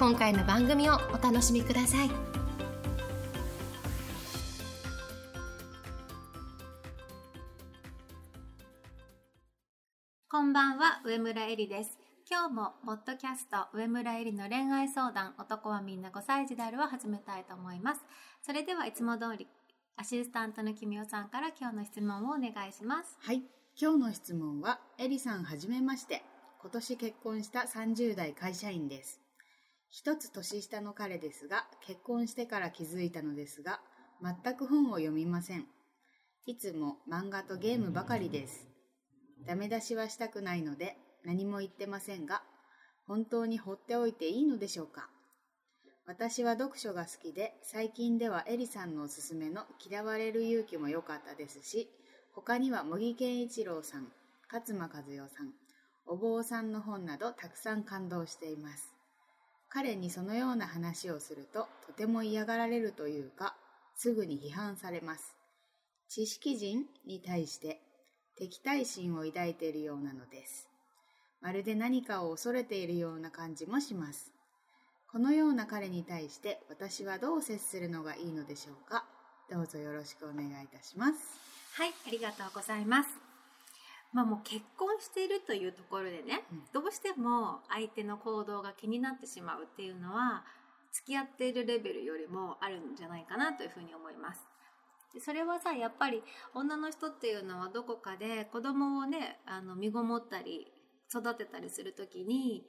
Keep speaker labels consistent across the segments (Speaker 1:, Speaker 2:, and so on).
Speaker 1: 今回の番組をお楽しみください
Speaker 2: こんばんは、上村えりです。今日も、ポッドキャスト、上村えりの恋愛相談、男はみんな5歳児であるを始めたいと思います。それではいつも通り、アシスタントの君代さんから今日の質問をお願いします。
Speaker 3: はい。今日の質問は、エリさんはじめまして。今年結婚した30代会社員です。一つ年下の彼ですが、結婚してから気づいたのですが、全く本を読みません。いつも漫画とゲームばかりです。ダメ出しはしたくないので何も言ってませんが、本当に放っておいていいのでしょうか私は読書が好きで、最近ではエリさんのおすすめの嫌われる勇気も良かったですし、他には茂木健一郎さん、勝間和代さん、お坊さんの本などたくさん感動しています。彼にそのような話をするととても嫌がられるというか、すぐに批判されます。知識人に対して敵対心を抱いているようなのです。まるで何かを恐れているような感じもします。このような彼に対して私はどう接するのがいいのでしょうか？どうぞよろしくお願いいたします。
Speaker 2: はい、ありがとうございます。まあもう結婚しているというところでね、
Speaker 3: うん
Speaker 2: どうしても相手の行動が気になってしまうっていうのは、付き合っているレベルよりもあるんじゃないかなというふうに思います。でそれはさ、やっぱり女の人っていうのはどこかで子供をね、あの、身ごもったり、育てたりするときに、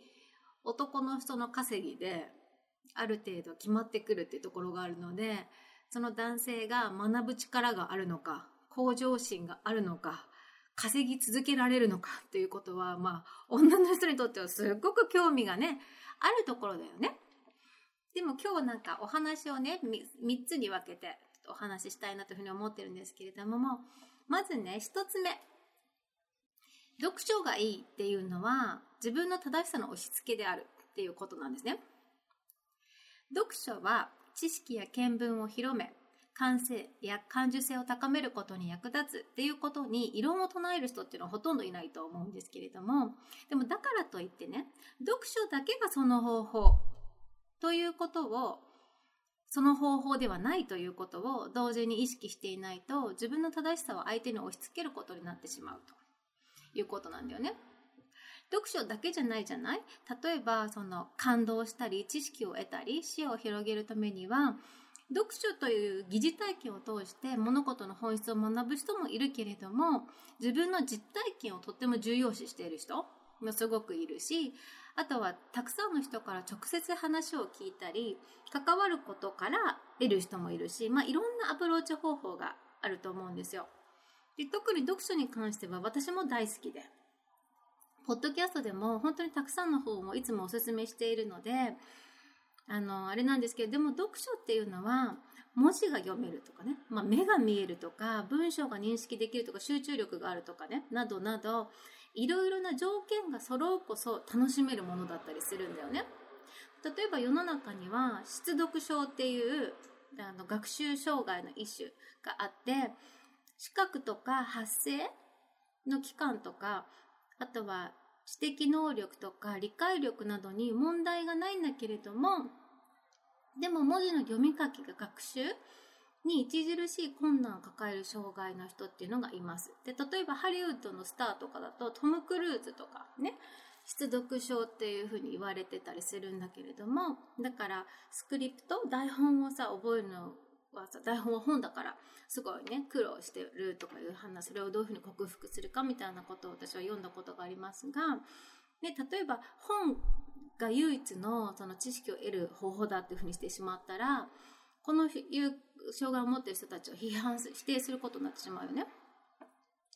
Speaker 2: 男の人の稼ぎで、ある程度決まってくるっていうところがあるので、その男性が学ぶ力があるのか、向上心があるのか、稼ぎ続けられるのかっていうことは、まあ、女の人にとってはすっごく興味がね、あるところだよね。でも今日なんかお話をね、み3つに分けてお話ししたいなというふうに思ってるんですけれどもも、まずね、1つ目。読書がいいっていうのは自分の正しさの押し付けであるっていうことなんですね。読書は知識や見聞を広め、感性や感受性を高めることに役立つっていうことに異論を唱える人っていうのはほとんどいないと思うんですけれども、でもだからといってね、読書だけがその方法ということを、その方法ではないということを同時に意識していないと、自分の正しさを相手に押し付けることになってしまうということなんだよね。読書だけじゃないじゃない？例えば、その感動したり、知識を得たり、視野を広げるためには、読書という疑似体験を通して物事の本質を学ぶ人もいるけれども、自分の実体験をとっても重要視している人もすごくいるし、あとはたくさんの人から直接話を聞いたり、関わることから得る人もいるし、まあいろんなアプローチ方法があると思うんですよ。で特に読書に関しては私も大好きで、ポッドキャストでも本当にたくさんの本をいつもおすすめしているので、あの、あれなんですけど、でも読書っていうのは、文字が読めるとかね、まあ、目が見えるとか、文章が認識できるとか、集中力があるとかね、などなど、いろいろな条件が揃うこそ楽しめるものだったりするんだよね。例えば世の中には、失読症っていう、あの、学習障害の一種があって、視覚とか発声の期間とか、あとは知的能力とか理解力などに問題がないんだけれども、でも文字の読み書きが学習に著しい困難を抱える障害の人っていうのがいます。で、例えばハリウッドのスターとかだとトム・クルーズとかね、失読症っていうふうに言われてたりするんだけれども、だからスクリプト、台本をさ、覚えるのはさ、台本は本だから、すごいね、苦労してるとかいう話、それをどういうふうに克服するかみたいなことを私は読んだことがありますが、ね、例えば本が唯一のその知識を得る方法だっていうふうにしてしまったら、このいう障害を持っている人たちを批判す、否定することになってしまうよね。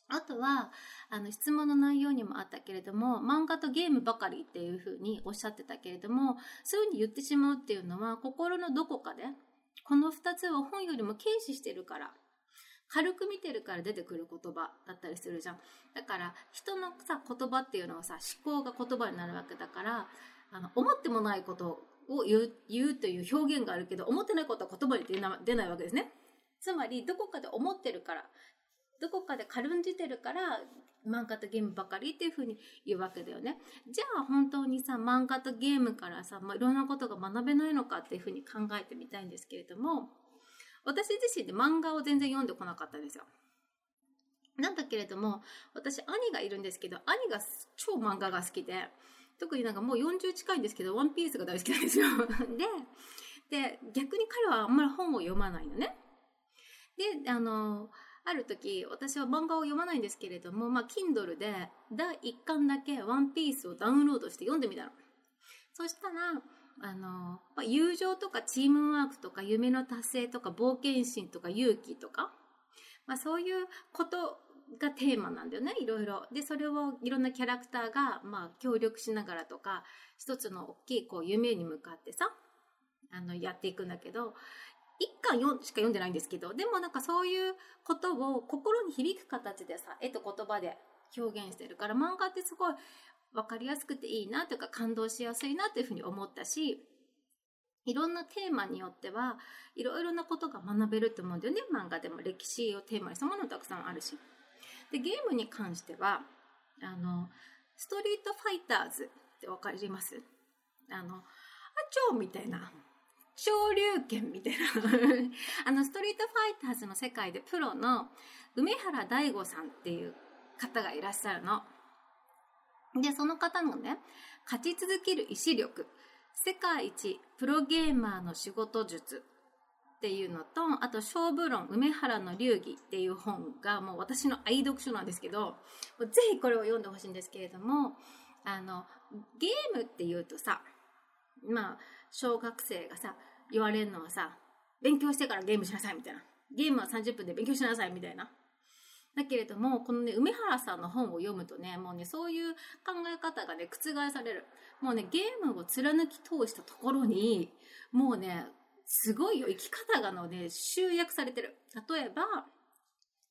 Speaker 2: あとは、あの、質問の内容にもあったけれども、漫画とゲームばかりっていうふうにおっしゃってたけれども、そういうふうに言ってしまうっていうのは、心のどこかで、この二つは本よりも軽視してるから、軽く見てるから出てくる言葉だったりするじゃん。だから、人のさ、言葉っていうのはさ、思考が言葉になるわけだから、あの、思ってもないことを言う、言うという表現があるけど、思ってないことは言葉に出ないわけですね。つまり、どこかで思ってるから、どこかで軽んじてるから漫画とゲームばかりっていうふうに言うわけだよね。じゃあ本当にさ、漫画とゲームからさ、まあ、いろんなことが学べないのかっていうふうに考えてみたいんですけれども、私自身で漫画を全然読んでこなかったんですよ。なんだけれども、私兄がいるんですけど、兄が超漫画が好きで、特になんかもう40近いんですけど、ワンピースが大好きなんですよ。で、で、逆に彼はあんまり本を読まないのね。で、あの、ある時、私は漫画を読まないんですけれども、まあ、Kindle で第1巻だけワンピースをダウンロードして読んでみたの。そしたら、あの、友情とかチームワークとか夢の達成とか冒険心とか勇気とか、まあ、そういうことがテーマなんだよね、いろいろ。で、それをいろんなキャラクターが、まあ、協力しながらとか、一つの大きいこう夢に向かってさ、あの、やっていくんだけど、一巻しか読んでないんですけど、でもなんかそういうことを心に響く形でさ、絵と言葉で表現してるから、漫画ってすごい分かりやすくていいなというか感動しやすいなというふうに思ったし、いろんなテーマによっては、いろいろなことが学べると思うんだよね。漫画でも歴史をテーマにしたものたくさんあるし。で、ゲームに関しては、あの、ストリートファイターズってわかります？あの、あちょみたいな。昇竜拳みたいな あの、ストリートファイターズの世界でプロの梅原大吾さんっていう方がいらっしゃるの。で、その方のね、勝ち続ける意志力、世界一プロゲーマーの仕事術っていうのと、あと、勝負論、梅原の流儀っていう本がもう私の愛読書なんですけど、ぜひこれを読んでほしいんですけれども、あの、ゲームって言うとさ、まあ、小学生がさ、言われるのはさ、勉強してからゲームしなさいみたいな。ゲームは30分で勉強しなさいみたいな。だけれども、このね、梅原さんの本を読むとね、もうね、そういう考え方がね、覆される。もうね、ゲームを貫き通したところに、もうね、すごいよ、生き方がのね、集約されてる。例えば、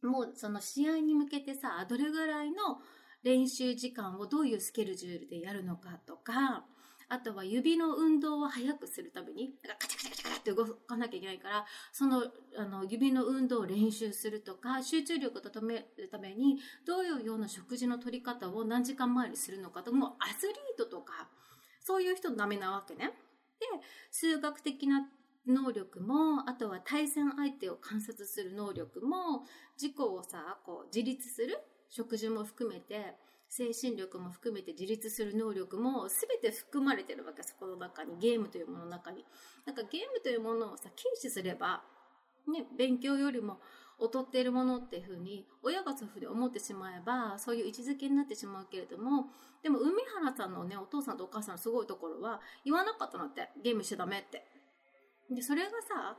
Speaker 2: もうその試合に向けてさ、どれぐらいの練習時間をどういうスケジュールでやるのかとか、あとは指の運動を速くするために、なんかカチャカチャカチャって動かなきゃいけないから、その、あの、指の運動を練習するとか、集中力を高めるために、どういうような食事の取り方を何時間前にするのかと、もうアスリートとか、そういう人のダメなわけね。で、数学的な能力も、あとは対戦相手を観察する能力も、自己をさ、こう、自立する食事も含めて、精神力も含めて自立する能力も全て含まれてるわけそこの中にゲームというものの中になんかゲームというものをさ禁止すればね勉強よりも劣っているものっていうふうに親がそういうふうに思ってしまえばそういう位置づけになってしまうけれどもでも海原さんのねお父さんとお母さんのすごいところは言わなかったのってゲームしちゃダメってでそれがさ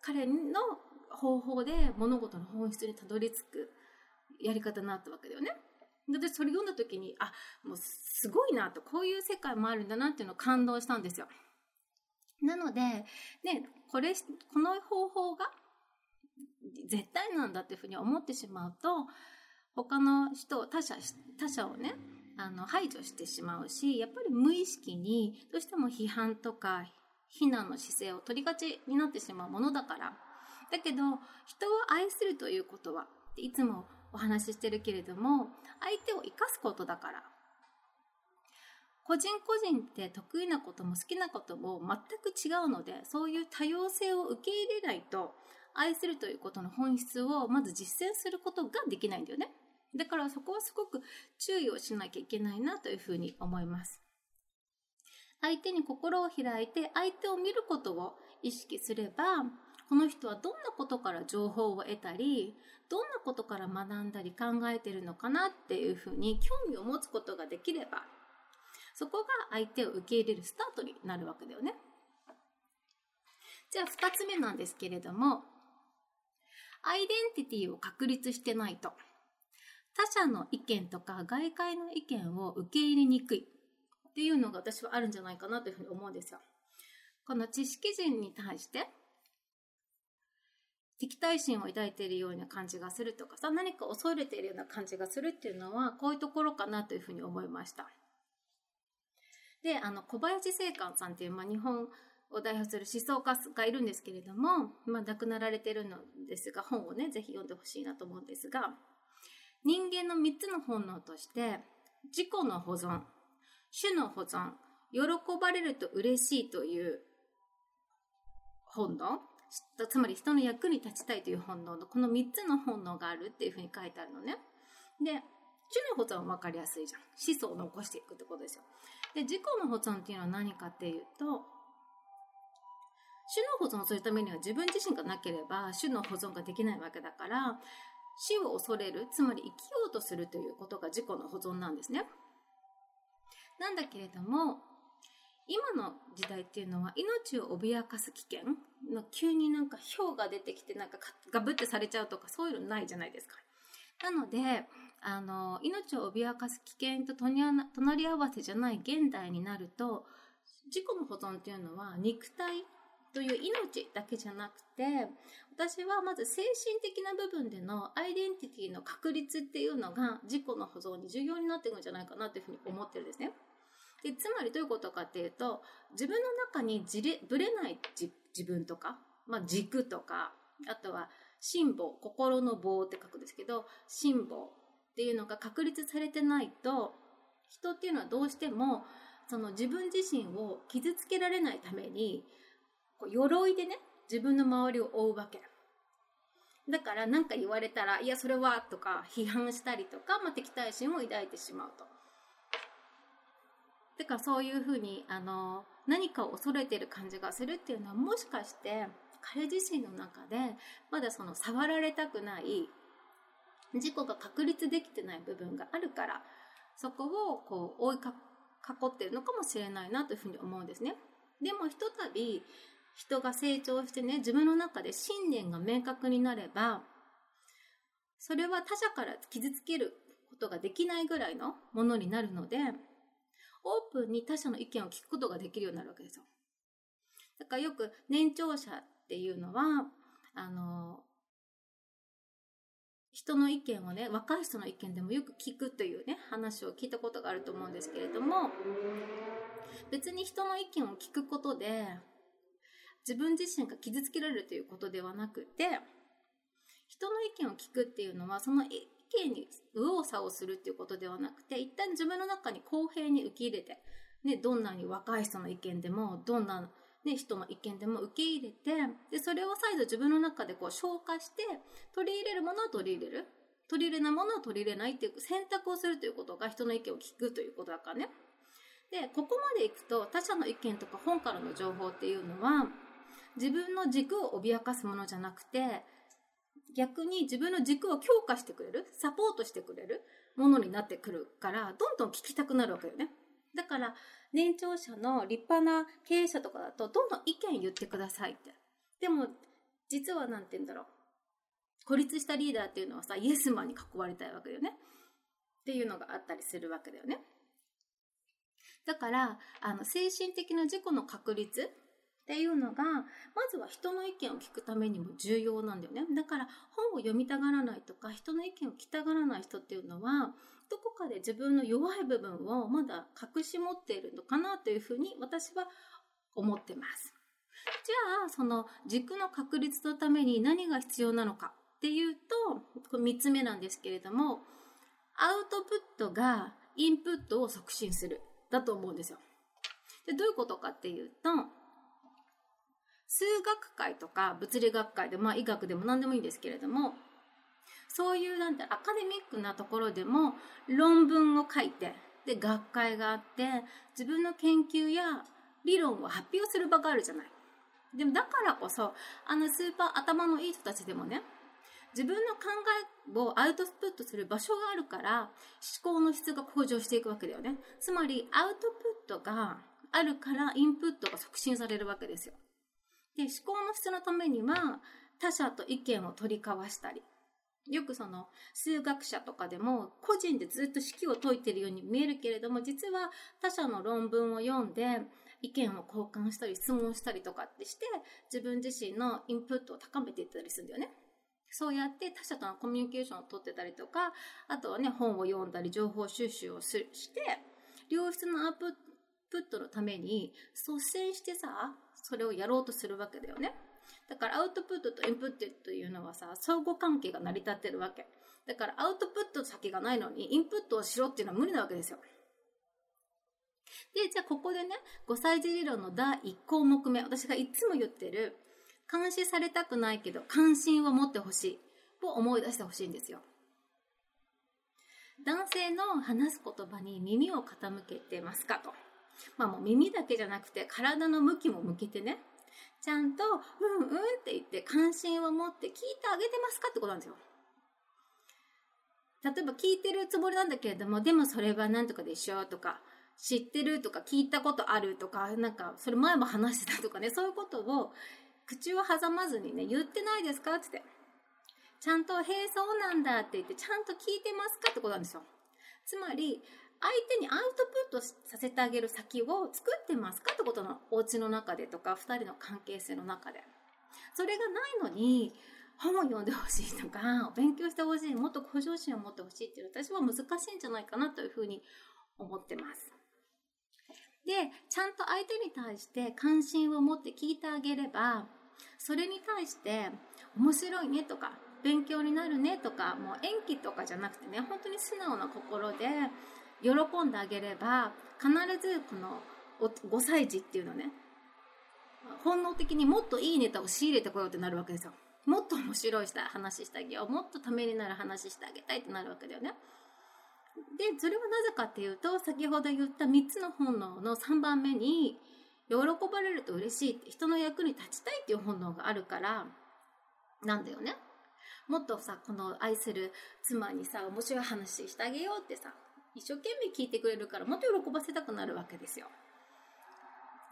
Speaker 2: 彼の方法で物事の本質にたどり着くやり方になったわけだよね。で、それ読んだ時に、あ、もうすごいなと、こういう世界もあるんだなっていうのを感動したんですよ。なので、ね、これ、この方法が絶対なんだっていうふうに思ってしまうと、他の人、他者、他者をね、あの、排除してしまうし、やっぱり無意識に、どうしても批判とか、非難の姿勢を取りがちになってしまうものだから。だけど、人を愛するということは、いつもお話ししてるけれども、相手を生かすことだから。個人個人って得意なことも好きなことも全く違うので、そういう多様性を受け入れないと、愛するということの本質をまず実践することができないんだよね。だからそこはすごく注意をしなきゃいけないなというふうに思います。相手に心を開いて相手を見ることを意識すれば、この人はどんなことから情報を得たり、どんなことから学んだり考えてるのかなっていうふうに興味を持つことができれば、そこが相手を受け入れるスタートになるわけだよね。じゃあ二つ目なんですけれども、アイデンティティを確立してないと。他者の意見とか外界の意見を受け入れにくいっていうのが私はあるんじゃないかなというふうに思うんですよ。この知識人に対して敵対心を抱いているような感じがするとかさ、何か恐れているような感じがするっていうのは、こういうところかなというふうに思いました。で、あの、小林正観さんっていう、まあ、日本を代表する思想家がいるんですけれども、まあ、亡くなられてるのですが、本をね、ぜひ読んでほしいなと思うんですが、人間の3つの本能として、自己の保存、種の保存、喜ばれると嬉しいという本能つまり人の役に立ちたいという本能のこの3つの本能があるっていうふうに書いてあるのね。で、種の保存は分かりやすいじゃん。子孫を残していくってことですよ。で、自己の保存っていうのは何かっていうと、種の保存をするためには自分自身がなければ種の保存ができないわけだから、死を恐れる、つまり生きようとするということが自己の保存なんですね。なんだけれども、今の時代っていうのは命を脅かす危険の急になんか氷が出てきてなんかガブってされちゃうとかそういうのないじゃないですか。なので、あの、命を脅かす危険と隣り合わせじゃない現代になると、自己の保存っていうのは肉体という命だけじゃなくて、私はまず精神的な部分でのアイデンティティの確立っていうのが自己の保存に重要になっていくんじゃないかなというふうに思ってるんですね。でつまりどういうことかっていうと自分の中にじれぶれない自分とか、まあ、軸とかあとは心棒心の棒って書くんですけど心棒っていうのが確立されてないと人っていうのはどうしてもその自分自身を傷つけられないためにこう鎧でね自分の周りを覆うわけだから何か言われたら「いやそれは」とか批判したりとか、まあ、敵対心を抱いてしまうと。だからそういうふうにあの何かを恐れてる感じがするっていうのはもしかして彼自身の中でまだその触られたくない事故が確立できてない部分があるからそこをこう追いか囲ってるのかもしれないなというふうに思うんですね。でもひとたび人が成長してね自分の中で信念が明確になればそれは他者から傷つけることができないぐらいのものになるのでオープンに他者の意見を聞くことができるようになるわけですよ。だからよく年長者っていうのは、あの、人の意見をね、若い人の意見でもよく聞くというね、話を聞いたことがあると思うんですけれども、別に人の意見を聞くことで、自分自身が傷つけられるということではなくて、人の意見を聞くっていうのは、その見に右往左往するっていうことではなくて、一旦自分の中に公平に受け入れて、ね、どんなに若い人の意見でも、どんな、ね、人の意見でも受け入れて、で、それを再度自分の中でこう消化して、取り入れるものは取り入れる。取り入れないものは取り入れないっていう選択をするということが人の意見を聞くということだからね。で、ここまでいくと他者の意見とか本からの情報っていうのは、自分の軸を脅かすものじゃなくて、逆に自分の軸を強化してくれる、サポートしてくれるものになってくるから、どんどん聞きたくなるわけよね。だから、年長者の立派な経営者とかだと、どんどん意見言ってくださいって。でも、実はなんて言うんだろう。孤立したリーダーっていうのはさ、イエスマンに囲われたいわけよね。っていうのがあったりするわけだよね。だから、あの、精神的な自己の確立っていうのが、まずは人の意見を聞くためにも重要なんだよね。だから本を読みたがらないとか、人の意見を聞きたがらない人っていうのは、どこかで自分の弱い部分をまだ隠し持っているのかなというふうに私は思ってます。じゃあ、その軸の確立のために何が必要なのかっていうと、これ3つ目なんですけれども、アウトプットがインプットを促進する。だと思うんですよ。でどういうことかっていうと、数学会とか物理学会で、まあ医学でも何でもいいんですけれども、そういうなんてアカデミックなところでも論文を書いて、で、学会があって、自分の研究や理論を発表する場があるじゃない。でもだからこそ、あのスーパー頭のいい人たちでもね、自分の考えをアウトプットする場所があるから、思考の質が向上していくわけだよね。つまり、アウトプットがあるからインプットが促進されるわけですよ。で、思考の質のためには、他者と意見を取り交わしたり、よくその数学者とかでも個人でずっと式を解いてるように見えるけれども実は他者の論文を読んで意見を交換したり質問したりとかってして自分自身のインプットを高めていったりするんだよね。そうやって他者とのコミュニケーションを取ってたりとか、あとはね、本を読んだり情報収集をすして、良質なアウトプットのために率先してさ、それをやろうとするわけだよね。だからアウトプットとインプットというのはさ、相互関係が成り立ってるわけ。だからアウトプット先がないのにインプットをしろっていうのは無理なわけですよ。で、じゃあここでね、5歳児理論の第1項目目、私がいつも言ってる、監視されたくないけど関心を持ってほしいを思い出してほしいんですよ。男性の話す言葉に耳を傾けてますかと。まあもう耳だけじゃなくて体の向きも向けてね、ちゃんと、うんうんって言って関心を持って聞いてあげてますかってことなんですよ。例えば聞いてるつもりなんだけれども、でもそれは何とかでしょうとか、知ってるとか聞いたことあるとか、なんかそれ前も話してたとかね、そういうことを口を挟まずにね、言ってないですかってって。ちゃんと、へえ、そうなんだって言って、ちゃんと聞いてますかってことなんですよ。つまり、相手にアウトプットさせてあげる先を作ってますかってことのお家の中でとか、二人の関係性の中で。それがないのに、本を読んでほしいとか、勉強してほしい、もっと向上心を持ってほしいっていう私は難しいんじゃないかなというふうに思ってます。で、ちゃんと相手に対して関心を持って聞いてあげれば、それに対して面白いねとか、勉強になるねとか、もう演技とかじゃなくてね、本当に素直な心で喜んであげれば、必ずこの5歳児っていうのね、本能的にもっといいネタを仕入れてこようってなるわけですよ。もっと面白いした話してあげよう。もっとためになる話してあげたいってなるわけだよね。で、それはなぜかっていうと、先ほど言った3つの本能の3番目に、喜ばれると嬉しいって人の役に立ちたいっていう本能があるからなんだよね。もっとさ、この愛する妻にさ、面白い話してあげようってさ、一生懸命聞いてくれるからもっと喜ばせたくなるわけですよ。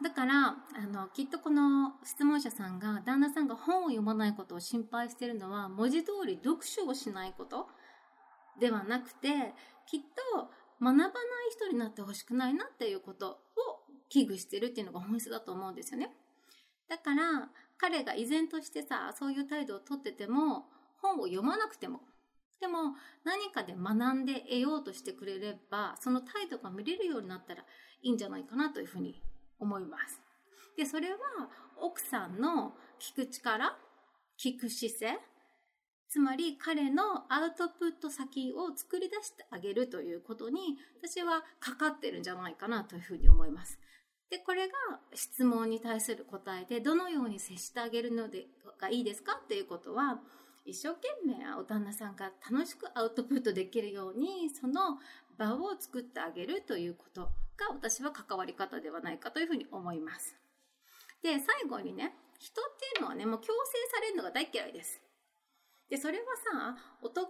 Speaker 2: だから、あの、きっとこの質問者さんが、旦那さんが本を読まないことを心配してるのは、文字通り読書をしないことではなくて、きっと学ばない人になってほしくないなっていうことを危惧してるっていうのが本質だと思うんですよね。だから、彼が依然としてさ、そういう態度をとってても、本を読まなくても、でも何かで学んで得ようとしてくれれば、その態度が見れるようになったらいいんじゃないかなというふうに思います。で、それは奥さんの聞く力、聞く姿勢、つまり彼のアウトプット先を作り出してあげるということに私はかかってるんじゃないかなというふうに思います。で、これが質問に対する答えで、どのように接してあげるのがいいですかっていうことは、一生懸命お旦那さんが楽しくアウトプットできるように、その場を作ってあげるということが私は関わり方ではないかというふうに思います。で、最後にね、人っていうのはね、もう強制されるのが大嫌いです。で、それはさ、大人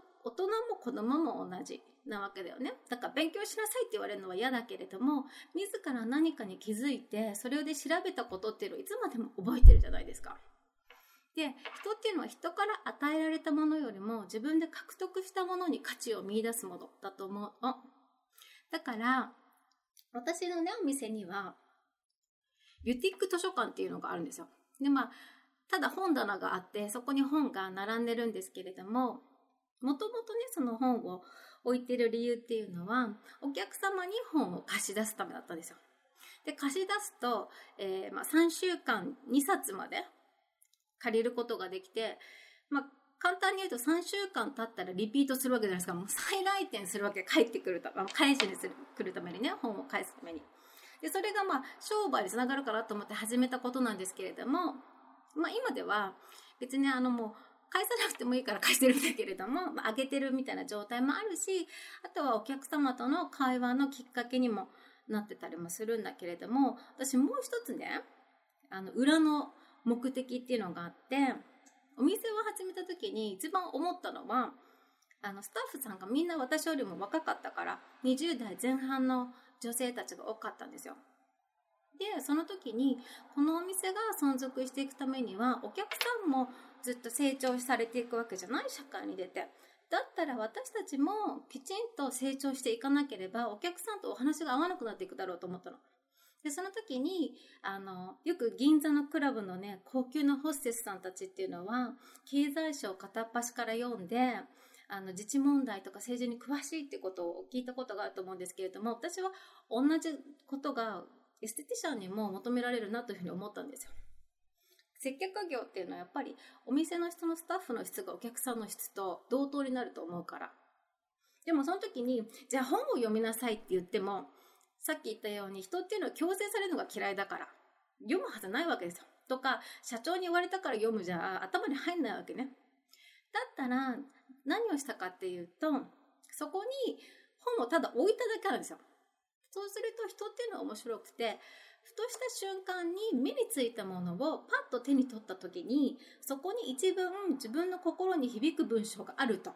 Speaker 2: も子供も同じ。なわけだよね。だから勉強しなさいって言われるのは嫌だけれども、自ら何かに気づいて、それで調べたことっていうのをいつまでも覚えてるじゃないですか。で、人っていうのは人から与えられたものよりも自分で獲得したものに価値を見出すものだと思うの。だから、私のね、お店には、ユティック図書館っていうのがあるんですよ。で、まあ、ただ本棚があって、そこに本が並んでるんですけれども、もともとね、その本を置いてる理由っていうのは、お客様に本を貸し出すためだったんですよ。で、貸し出すと、えー、まあ、3週間2冊まで借りることができて、まあ、簡単に言うと3週間経ったらリピートするわけじゃないですか。もう再来店するわけ、帰ってくると、返しにする、来るためにね、本を返すために。で、それがまあ、商売につながるかなと思って始めたことなんですけれども、まあ今では、別にあのもう、返さなくてもいいから貸してるんだけれども、まあ、げてるみたいな状態もあるし、あとはお客様との会話のきっかけにもなってたりもするんだけれども、私もう一つね、あの、裏の目的っていうのがあって、お店を始めた時に一番思ったのは、あの、スタッフさんがみんな私よりも若かったから、20代前半の女性たちが多かったんですよ。で、その時に、このお店が存続していくためには、お客さんもずっと成長されていくわけじゃない社会に出て。だったら私たちもきちんと成長していかなければお客さんとお話が合わなくなっていくだろうと思ったの。で、その時に、あの、よく銀座のクラブのね、高級なホステスさんたちっていうのは、経済書を片っ端から読んで、あの、自治問題とか政治に詳しいってことを聞いたことがあると思うんですけれども、私は同じことがエステティシャンにも求められるなというふうに思ったんですよ。接客業っていうのはやっぱりお店の人のスタッフの質がお客さんの質と同等になると思うから。でもその時に、じゃあ本を読みなさいって言っても、さっき言ったように人っていうのは強制されるのが嫌いだから、読むはずないわけですよ。とか、社長に言われたから読むじゃ頭に入んないわけね。だったら、何をしたかっていうと、そこに本をただ置いただけあるんですよ。そうすると人っていうのは面白くて、ふとした瞬間に目についたものをパッと手に取った時に、そこに一文自分の心に響く文章があると。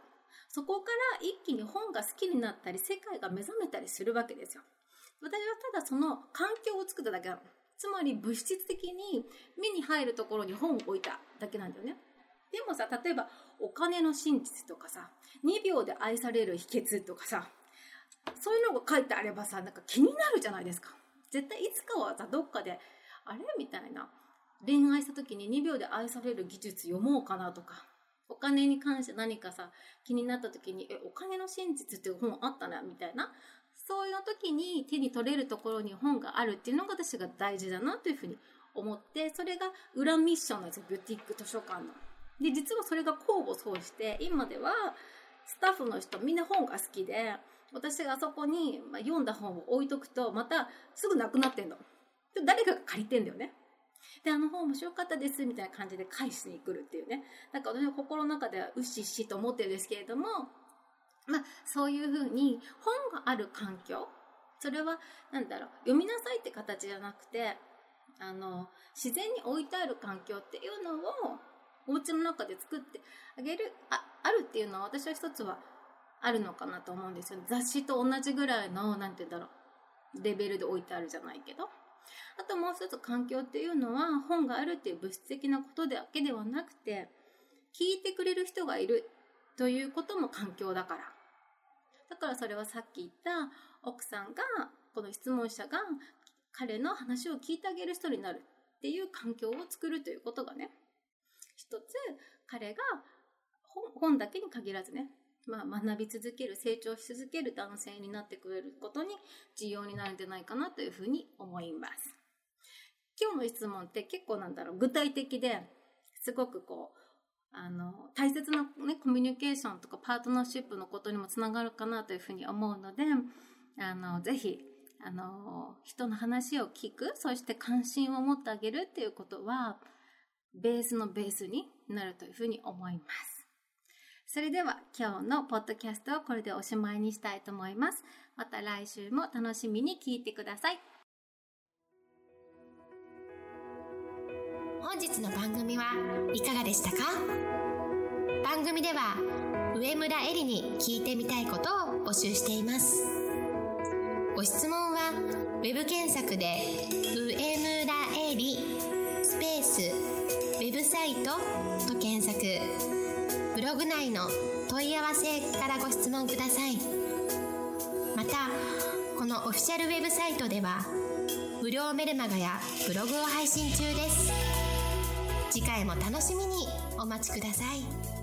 Speaker 2: そこから一気に本が好きになったり、世界が目覚めたりするわけですよ。私はただその環境を作っただけなの。つまり物質的に目に入るところに本を置いただけなんだよね。でもさ、例えばお金の真実とかさ、2秒で愛される秘訣とかさ、そういうのが書いてあればさ、なんか気になるじゃないですか。絶対いつかはさ、どっかで、あれみたいな。恋愛した時に2秒で愛される技術読もうかなとか。お金に関して何かさ、気になった時に、え、お金の真実っていう本あったな、みたいな。そういう時に手に取れるところに本があるっていうのが私が大事だなというふうに思って、それが裏ミッションなんですよ、ビューティック図書館の。で、実はそれが交互そうして、今ではスタッフの人みんな本が好きで、私があそこに、読んだ本を置いとくと、またすぐなくなってんの。誰かが借りてんだよね。で、あの本面白かったです、みたいな感じで返しに来るっていうね。なんか私の心の中ではうっしっしと思ってるんですけれども、まあ、そういうふうに本がある環境、それは、なんだろう、読みなさいって形じゃなくて、あの、自然に置いてある環境っていうのを、お家の中で作ってあげる、あ、あるっていうのは私は一つはあるのかなと思うんですよ。雑誌と同じぐらいの、なんて言うんだろう、レベルで置いてあるじゃないけど。あともう一つ環境っていうのは本があるっていう物質的なことだけではなくて、聞いてくれる人がいるということも環境だから。だからそれはさっき言った奥さんが、この質問者が彼の話を聞いてあげる人になるっていう環境を作るということがね、一つ彼が本だけに限らずね、まあ、学び続ける、成長し続ける男性になってくれることに重要になるんじゃないかなというふうに思います。今日の質問って結構なんだろう、具体的で、すごくこう、あの、大切なね、コミュニケーションとかパートナーシップのことにもつながるかなというふうに思うので、あの、ぜひ、あの、人の話を聞く、そして関心を持ってあげるっていうことは、ベースのベースになるというふうに思います。それでは今日のポッドキャストはこれでおしまいにしたいと思います。また来週も楽しみに聞いてください。
Speaker 1: 本日の番組はいかがでしたか？番組では上村えりに聞いてみたいことを募集しています。ご質問は web 検索で上村えりスペースウェブサイトと検索。ブログ内の問い合わせからご質問ください。またこのオフィシャルウェブサイトでは無料メルマガやブログを配信中です。次回も楽しみにお待ちください。